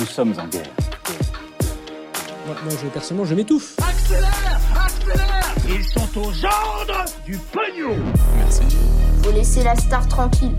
Nous sommes en guerre. Moi, moi, je, personnellement, je m'étouffe. Accélère Accélère Ils sont aux ordres du pognon Faut laisser la star tranquille.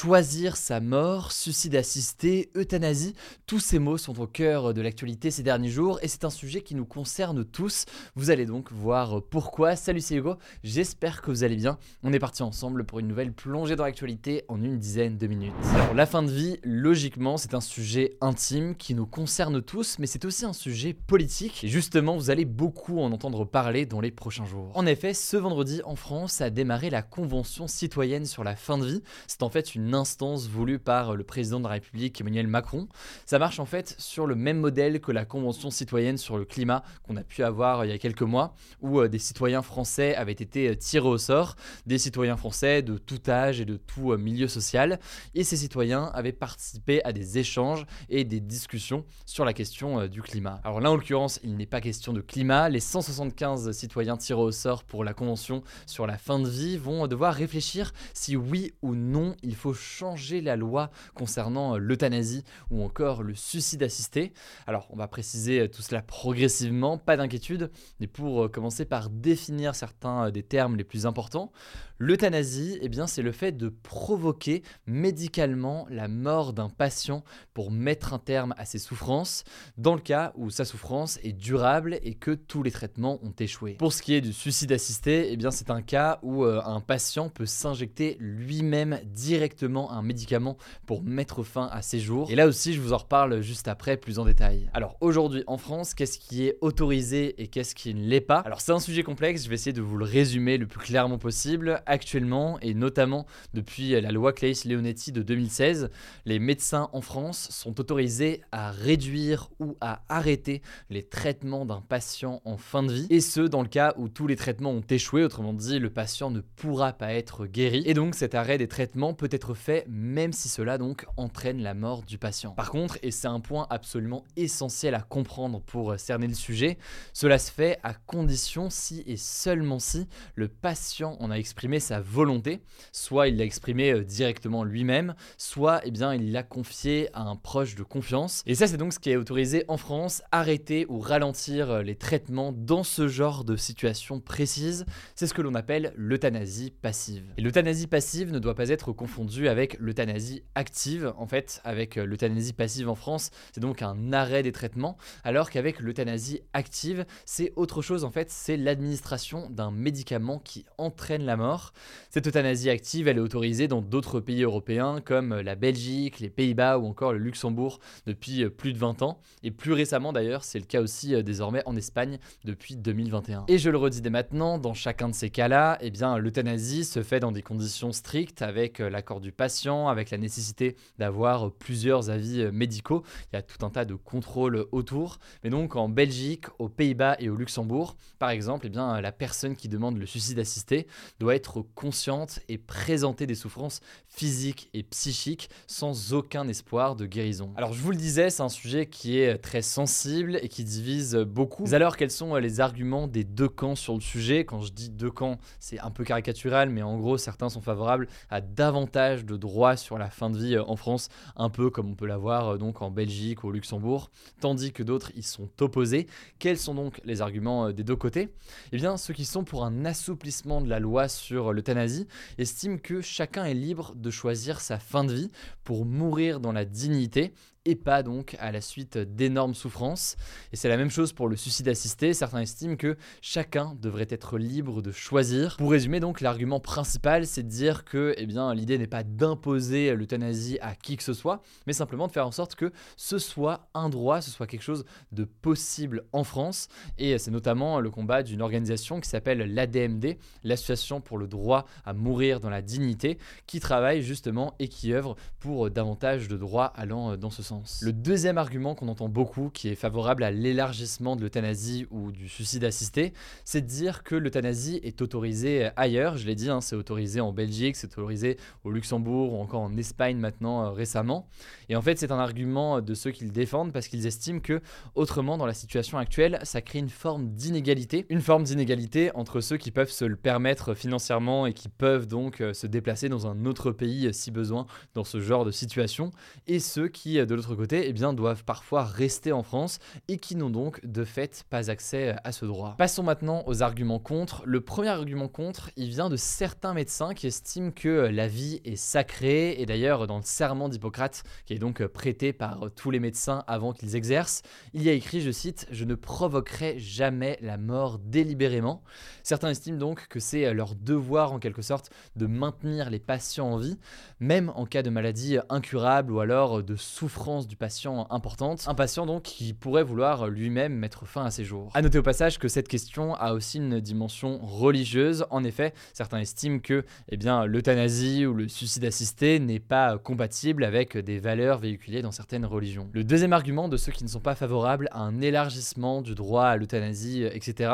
Choisir sa mort, suicide assisté, euthanasie, tous ces mots sont au cœur de l'actualité ces derniers jours et c'est un sujet qui nous concerne tous. Vous allez donc voir pourquoi. Salut c'est Hugo, j'espère que vous allez bien. On est parti ensemble pour une nouvelle plongée dans l'actualité en une dizaine de minutes. Alors la fin de vie, logiquement, c'est un sujet intime qui nous concerne tous, mais c'est aussi un sujet politique et justement vous allez beaucoup en entendre parler dans les prochains jours. En effet, ce vendredi en France a démarré la Convention citoyenne sur la fin de vie. C'est en fait une instance voulue par le président de la République Emmanuel Macron. Ça marche en fait sur le même modèle que la Convention citoyenne sur le climat qu'on a pu avoir il y a quelques mois, où euh, des citoyens français avaient été euh, tirés au sort, des citoyens français de tout âge et de tout euh, milieu social, et ces citoyens avaient participé à des échanges et des discussions sur la question du climat. Alors là, en l'occurrence, il n'est pas question de climat. Les 175 citoyens tirés au sort pour la Convention sur la fin de vie vont devoir réfléchir si oui ou non il faut changer la loi concernant euh, l'euthanasie ou encore le suicide assisté. Alors, on va préciser euh, tout cela progressivement, pas d'inquiétude, mais pour euh, commencer par définir certains des termes les plus importants, l'euthanasie, eh bien, c'est le fait de provoquer médicalement la mort d'un patient pour mettre un terme à ses souffrances, dans le cas où sa souffrance est durable et que tous les traitements ont échoué. Pour ce qui est du suicide assisté, eh bien, c'est un cas où un patient peut s'injecter lui-même directement un médicament pour mettre fin à ses jours. Et là aussi, je vous en reparle juste après, plus en détail. Alors aujourd'hui en France, qu'est-ce qui est autorisé et qu'est-ce qui ne l'est pas? Alors c'est un sujet complexe, je vais essayer de vous le résumer le plus clairement possible. Actuellement, et notamment depuis la loi Claes-Leonetti de 2016, les médecins en France sont autorisés à réduire ou à arrêter les traitements d'un patient en fin de vie, et ce dans le cas où tous les traitements ont échoué, autrement dit, le patient ne pourra pas être guéri. Et donc cet arrêt des traitements peut être fait même si cela donc entraîne la mort du patient. Par contre, et c'est un point absolument essentiel à comprendre pour cerner le sujet, cela se fait à condition si et seulement si le patient en a exprimé sa volonté, soit il l'a exprimé euh, directement lui-même, soit eh bien il l'a confié à un proche de confiance. Et ça c'est donc ce qui est autorisé en France, arrêter ou ralentir euh, les traitements dans ce genre de situation précise, c'est ce que l'on appelle l'euthanasie passive. Et l'euthanasie passive ne doit pas être confondue avec l'euthanasie active. En fait, avec euh, l'euthanasie passive en France, c'est donc un arrêt des traitements, alors qu'avec l'euthanasie active, c'est autre chose. En fait, c'est l'administration d'un médicament qui entraîne la mort. Cette euthanasie active, elle est autorisée dans d'autres pays européens comme la Belgique, les Pays-Bas ou encore le Luxembourg depuis euh, plus de 20 ans. Et plus récemment d'ailleurs, c'est le cas aussi euh, désormais en Espagne depuis 2021. Et je le redis dès maintenant, dans chacun de ces cas-là, eh bien l'euthanasie se fait dans des conditions strictes avec l'accord du patient, avec la nécessité d'avoir plusieurs avis euh, médicaux. Il y a tout un tas de contrôles autour. Mais donc en Belgique, aux Pays-Bas et au Luxembourg, par exemple, eh bien, la personne qui demande le suicide assisté doit être consciente et présenter des souffrances physiques et psychiques sans aucun espoir de guérison. Alors je vous le disais, c'est un sujet qui est très sensible et qui divise beaucoup. Alors quels sont les arguments des deux camps sur le sujet? Quand je dis deux camps, c'est un peu caricatural, mais en gros certains sont favorables à davantage de droit sur la fin de vie euh, en France, un peu comme on peut l'avoir euh, donc en Belgique ou au Luxembourg, tandis que d'autres y sont opposés. Quels sont donc les arguments euh, des deux côtés? Eh bien, ceux qui sont pour un assouplissement de la loi sur l'euthanasie estiment que chacun est libre de choisir sa fin de vie pour mourir dans la dignité et pas donc à la suite d'énormes souffrances. Et c'est la même chose pour le suicide assisté. Certains estiment que chacun devrait être libre de choisir. Pour résumer donc, l'argument principal, c'est de dire que eh bien, l'idée n'est pas d'imposer l'euthanasie à qui que ce soit, mais simplement de faire en sorte que ce soit un droit, ce soit quelque chose de possible en France. Et c'est notamment le combat d'une organisation qui s'appelle l'ADMD, l'Association pour le droit à mourir dans la dignité, qui travaille justement et qui œuvre pour davantage de droits allant dans ce sens. Le deuxième argument qu'on entend beaucoup, qui est favorable à l'élargissement de l'euthanasie ou du suicide assisté, c'est de dire que l'euthanasie est autorisée ailleurs. Je l'ai dit, hein, c'est autorisé en Belgique, c'est autorisé au Luxembourg ou encore en Espagne maintenant euh, récemment. Et en fait, c'est un argument de ceux qui le défendent parce qu'ils estiment que, autrement, dans la situation actuelle, ça crée une forme d'inégalité. Une forme d'inégalité entre ceux qui peuvent se le permettre financièrement et qui peuvent donc euh, se déplacer dans un autre pays euh, si besoin dans ce genre de situation, et ceux qui, de l'autre côté, eh bien, doivent parfois rester en France et qui n'ont donc de fait pas accès à ce droit. Passons maintenant aux arguments contre. Le premier argument contre, il vient de certains médecins qui estiment que la vie est sacrée, et d'ailleurs dans le serment d'Hippocrate, qui est donc prêté par tous les médecins avant qu'ils exercent, il y a écrit, je cite, Je ne provoquerai jamais la mort délibérément. Certains estiment donc que c'est leur devoir en quelque sorte de maintenir les patients en vie, même en cas de maladie incurable ou alors de souffrance du patient importante. Un patient donc qui pourrait vouloir lui-même mettre fin à ses jours. A noter au passage que cette question a aussi une dimension religieuse. En effet, certains estiment que eh l'euthanasie ou le suicide assisté n'est pas compatible avec des valeurs véhiculées dans certaines religions. Le deuxième argument de ceux qui ne sont pas favorables à un élargissement du droit à l'euthanasie, etc.,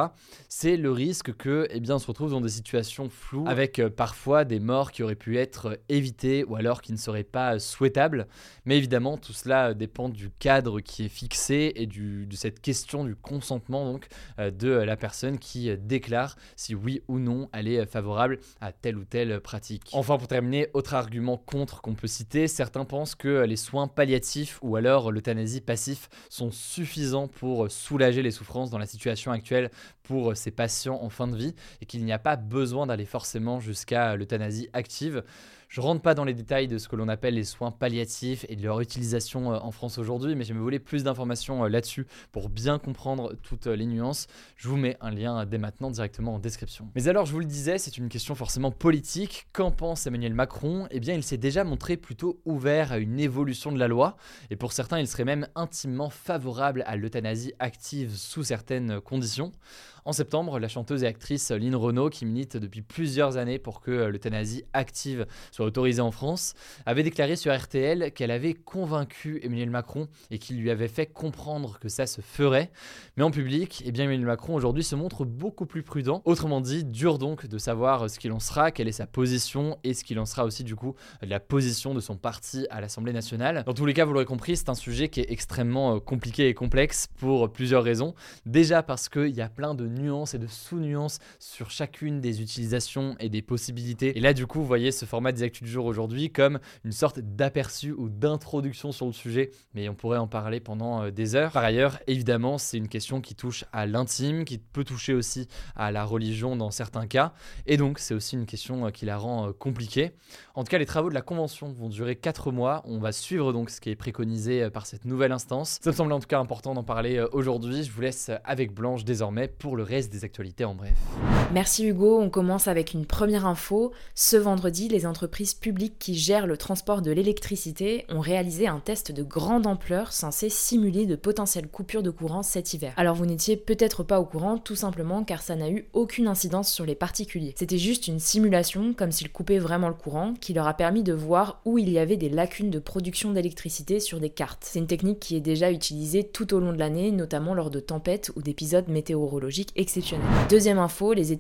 c'est le risque que eh bien, on se retrouve dans des situations floues avec euh, parfois des morts qui auraient pu être évitées ou alors qui ne seraient pas souhaitables. Mais évidemment, tout cela dépend du cadre qui est fixé et de cette question du consentement donc euh, de la personne qui déclare si oui ou non elle est favorable à telle ou telle pratique. Enfin, pour terminer, autre argument contre qu'on peut citer, certains pensent que les soins palliatifs ou alors l'euthanasie passif sont suffisants pour soulager les souffrances dans la situation actuelle pour ces patients en fin de vie et qu'il n'y a pas besoin d'aller forcément jusqu'à l'euthanasie active. Je rentre pas dans les détails de ce que l'on appelle les soins palliatifs et de leur utilisation euh, en France aujourd'hui, mais si vous voulez plus d'informations euh, là-dessus pour bien comprendre toutes euh, les nuances, je vous mets un lien dès maintenant directement en description. Mais alors, je vous le disais, c'est une question forcément politique. Qu'en pense Emmanuel Macron? Eh bien, il s'est déjà montré plutôt ouvert à une évolution de la loi, et pour certains, il serait même intimement favorable à l'euthanasie active sous certaines conditions. En septembre, la chanteuse et actrice Lynn Renault, qui milite depuis plusieurs années pour que l'euthanasie active soit autorisée en France, avait déclaré sur RTL qu'elle avait convaincu Emmanuel Macron et qu'il lui avait fait comprendre que ça se ferait. Mais en public, eh bien Emmanuel Macron aujourd'hui se montre beaucoup plus prudent. Autrement dit, dur donc de savoir ce qu'il en sera, quelle est sa position et ce qu'il en sera aussi du coup de la position de son parti à l'Assemblée nationale. Dans tous les cas, vous l'aurez compris, c'est un sujet qui est extrêmement euh, compliqué et complexe pour plusieurs raisons. Déjà parce qu'il y a plein de nuances et de sous-nuances sur chacune des utilisations et des possibilités. Et là, du coup, vous voyez ce format des actus du jour aujourd'hui comme une sorte d'aperçu ou d'introduction sur le sujet, mais on pourrait en parler pendant euh, des heures. Par ailleurs, évidemment, c'est une question qui touche à l'intime, qui peut toucher aussi à la religion dans certains cas, et donc c'est aussi une question euh, qui la rend euh, compliquée. En tout cas, les travaux de la convention vont durer 4 mois. On va suivre donc ce qui est préconisé par cette nouvelle instance. Ça me semble en tout cas important d'en parler aujourd'hui. Je vous laisse avec Blanche désormais pour le reste des actualités en bref. Merci Hugo, on commence avec une première info. Ce vendredi, les entreprises publiques qui gèrent le transport de l'électricité ont réalisé un test de grande ampleur censé simuler de potentielles coupures de courant cet hiver. Alors vous n'étiez peut-être pas au courant tout simplement car ça n'a eu aucune incidence sur les particuliers. C'était juste une simulation comme s'ils coupaient vraiment le courant qui leur a permis de voir où il y avait des lacunes de production d'électricité sur des cartes. C'est une technique qui est déjà utilisée tout au long de l'année, notamment lors de tempêtes ou d'épisodes météorologiques exceptionnels. Deuxième info, les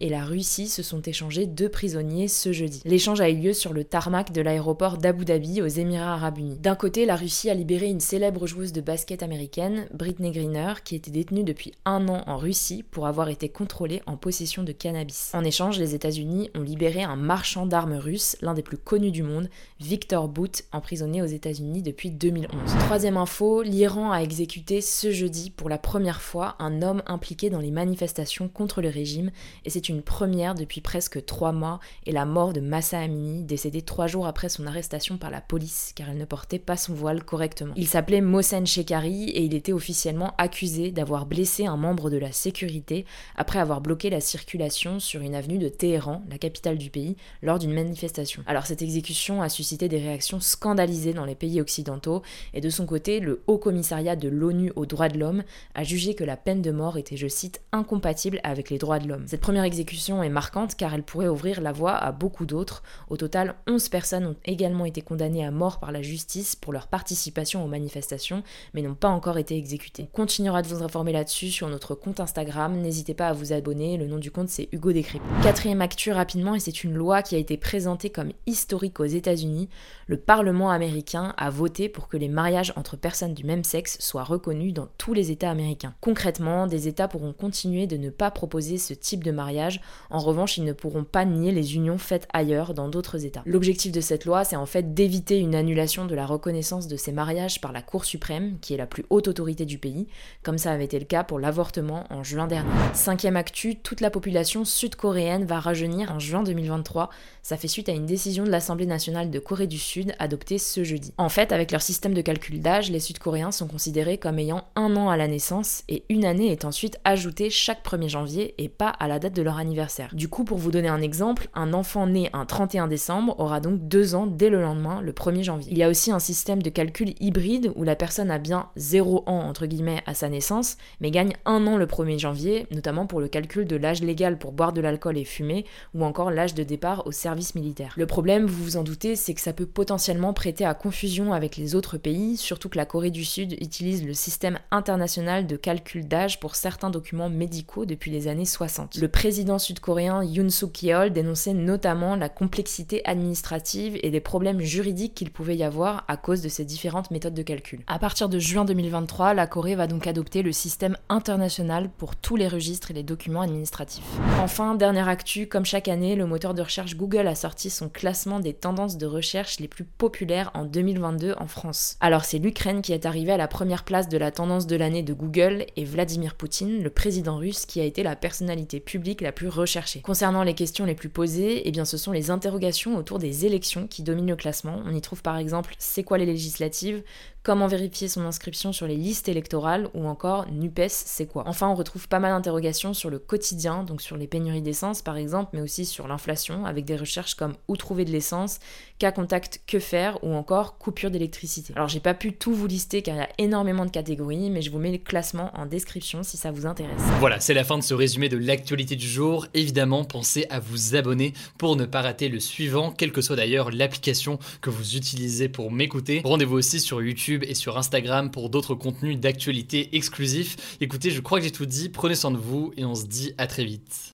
Et la Russie se sont échangés deux prisonniers ce jeudi. L'échange a eu lieu sur le tarmac de l'aéroport d'Abu Dhabi aux Émirats Arabes Unis. D'un côté, la Russie a libéré une célèbre joueuse de basket américaine, Britney Greener, qui était détenue depuis un an en Russie pour avoir été contrôlée en possession de cannabis. En échange, les États-Unis ont libéré un marchand d'armes russe, l'un des plus connus du monde, Victor Bout, emprisonné aux États-Unis depuis 2011. Troisième info, l'Iran a exécuté ce jeudi pour la première fois un homme impliqué dans les manifestations contre le régime, et c'est une première depuis presque trois mois et la mort de Massa Amini, décédé trois jours après son arrestation par la police car elle ne portait pas son voile correctement. Il s'appelait Mohsen Shekari et il était officiellement accusé d'avoir blessé un membre de la sécurité après avoir bloqué la circulation sur une avenue de Téhéran, la capitale du pays, lors d'une manifestation. Alors cette exécution a suscité des réactions scandalisées dans les pays occidentaux et de son côté, le Haut Commissariat de l'ONU aux droits de l'homme a jugé que la peine de mort était, je cite, incompatible avec les droits de l'homme. Cette première exécution est marquante car elle pourrait ouvrir la voie à beaucoup d'autres. Au total, 11 personnes ont également été condamnées à mort par la justice pour leur participation aux manifestations, mais n'ont pas encore été exécutées. On continuera de vous informer là-dessus sur notre compte Instagram, n'hésitez pas à vous abonner, le nom du compte c'est Hugo Décrypte. Quatrième actu rapidement, et c'est une loi qui a été présentée comme historique aux États-Unis, le Parlement américain a voté pour que les mariages entre personnes du même sexe soient reconnus dans tous les États américains. Concrètement, des États pourront continuer de ne pas proposer ce type de mariage, en revanche ils ne pourront pas nier les unions faites ailleurs dans d'autres États. L'objectif de cette loi, c'est en fait d'éviter une annulation de la reconnaissance de ces mariages par la Cour suprême, qui est la plus haute autorité du pays, comme ça avait été le cas pour l'avortement en juin dernier. Cinquième actu, toute la population sud-coréenne va rajeunir en juin 2023. Ça fait suite à une décision de l'Assemblée nationale de Corée du Sud adoptée ce jeudi. En fait, avec leur système de calcul d'âge, les Sud-Coréens sont considérés comme ayant un an à la naissance et une année est ensuite ajoutée chaque 1er janvier et pas à la date de leur anniversaire. Du coup, pour vous donner un exemple, un enfant né un 31 décembre aura donc deux ans dès le lendemain, le 1er janvier. Il y a aussi un système de calcul hybride où la personne a bien 0 ans entre guillemets à sa naissance, mais gagne un an le 1er janvier, notamment pour le calcul de l'âge légal pour boire de l'alcool et fumer, ou encore l'âge de départ au service militaire. Le problème, vous vous en doutez, c'est que ça peut potentiellement prêter à confusion avec les autres pays, surtout que la Corée du Sud utilise le système international de calcul d'âge pour certains documents médicaux depuis les années 60. Le président sud-coréen Yoon Suk Yeol dénonçait notamment la complexité administrative et des problèmes juridiques qu'il pouvait y avoir à cause de ces différentes méthodes de calcul. À partir de juin 2023, la Corée va donc adopter le système international pour tous les registres et les documents administratifs. Enfin, dernière actu, comme chaque année, le moteur de recherche Google a sorti son classement des tendances de recherche les plus populaires en 2022 en France. Alors c'est l'Ukraine qui est arrivée à la première place de la tendance de l'année de Google et Vladimir Poutine, le président russe, qui a été la personnalité publique la plus recherchée. Concernant les questions les plus posées, eh bien ce sont les interrogations autour des élections qui dominent le classement. On y trouve par exemple c'est quoi les législatives, comment vérifier son inscription sur les listes électorales ou encore NUPES c'est quoi? Enfin on retrouve pas mal d'interrogations sur le quotidien, donc sur les pénuries d'essence par exemple, mais aussi sur l'inflation avec des recherches comme où trouver de l'essence, cas contact que faire ou encore coupure d'électricité. Alors j'ai pas pu tout vous lister car il y a énormément de catégories, mais je vous mets le classement en description si ça vous intéresse. Voilà, c'est la fin de ce résumé de l'actualité du jour. Évidemment, pensez à vous abonner pour ne pas rater le suivant, quelle que soit d'ailleurs l'application que vous utilisez pour m'écouter. Rendez-vous aussi sur Et sur Instagram pour d'autres contenus d'actualité exclusifs. Écoutez, je crois que j'ai tout dit, prenez soin de vous et on se dit à très vite.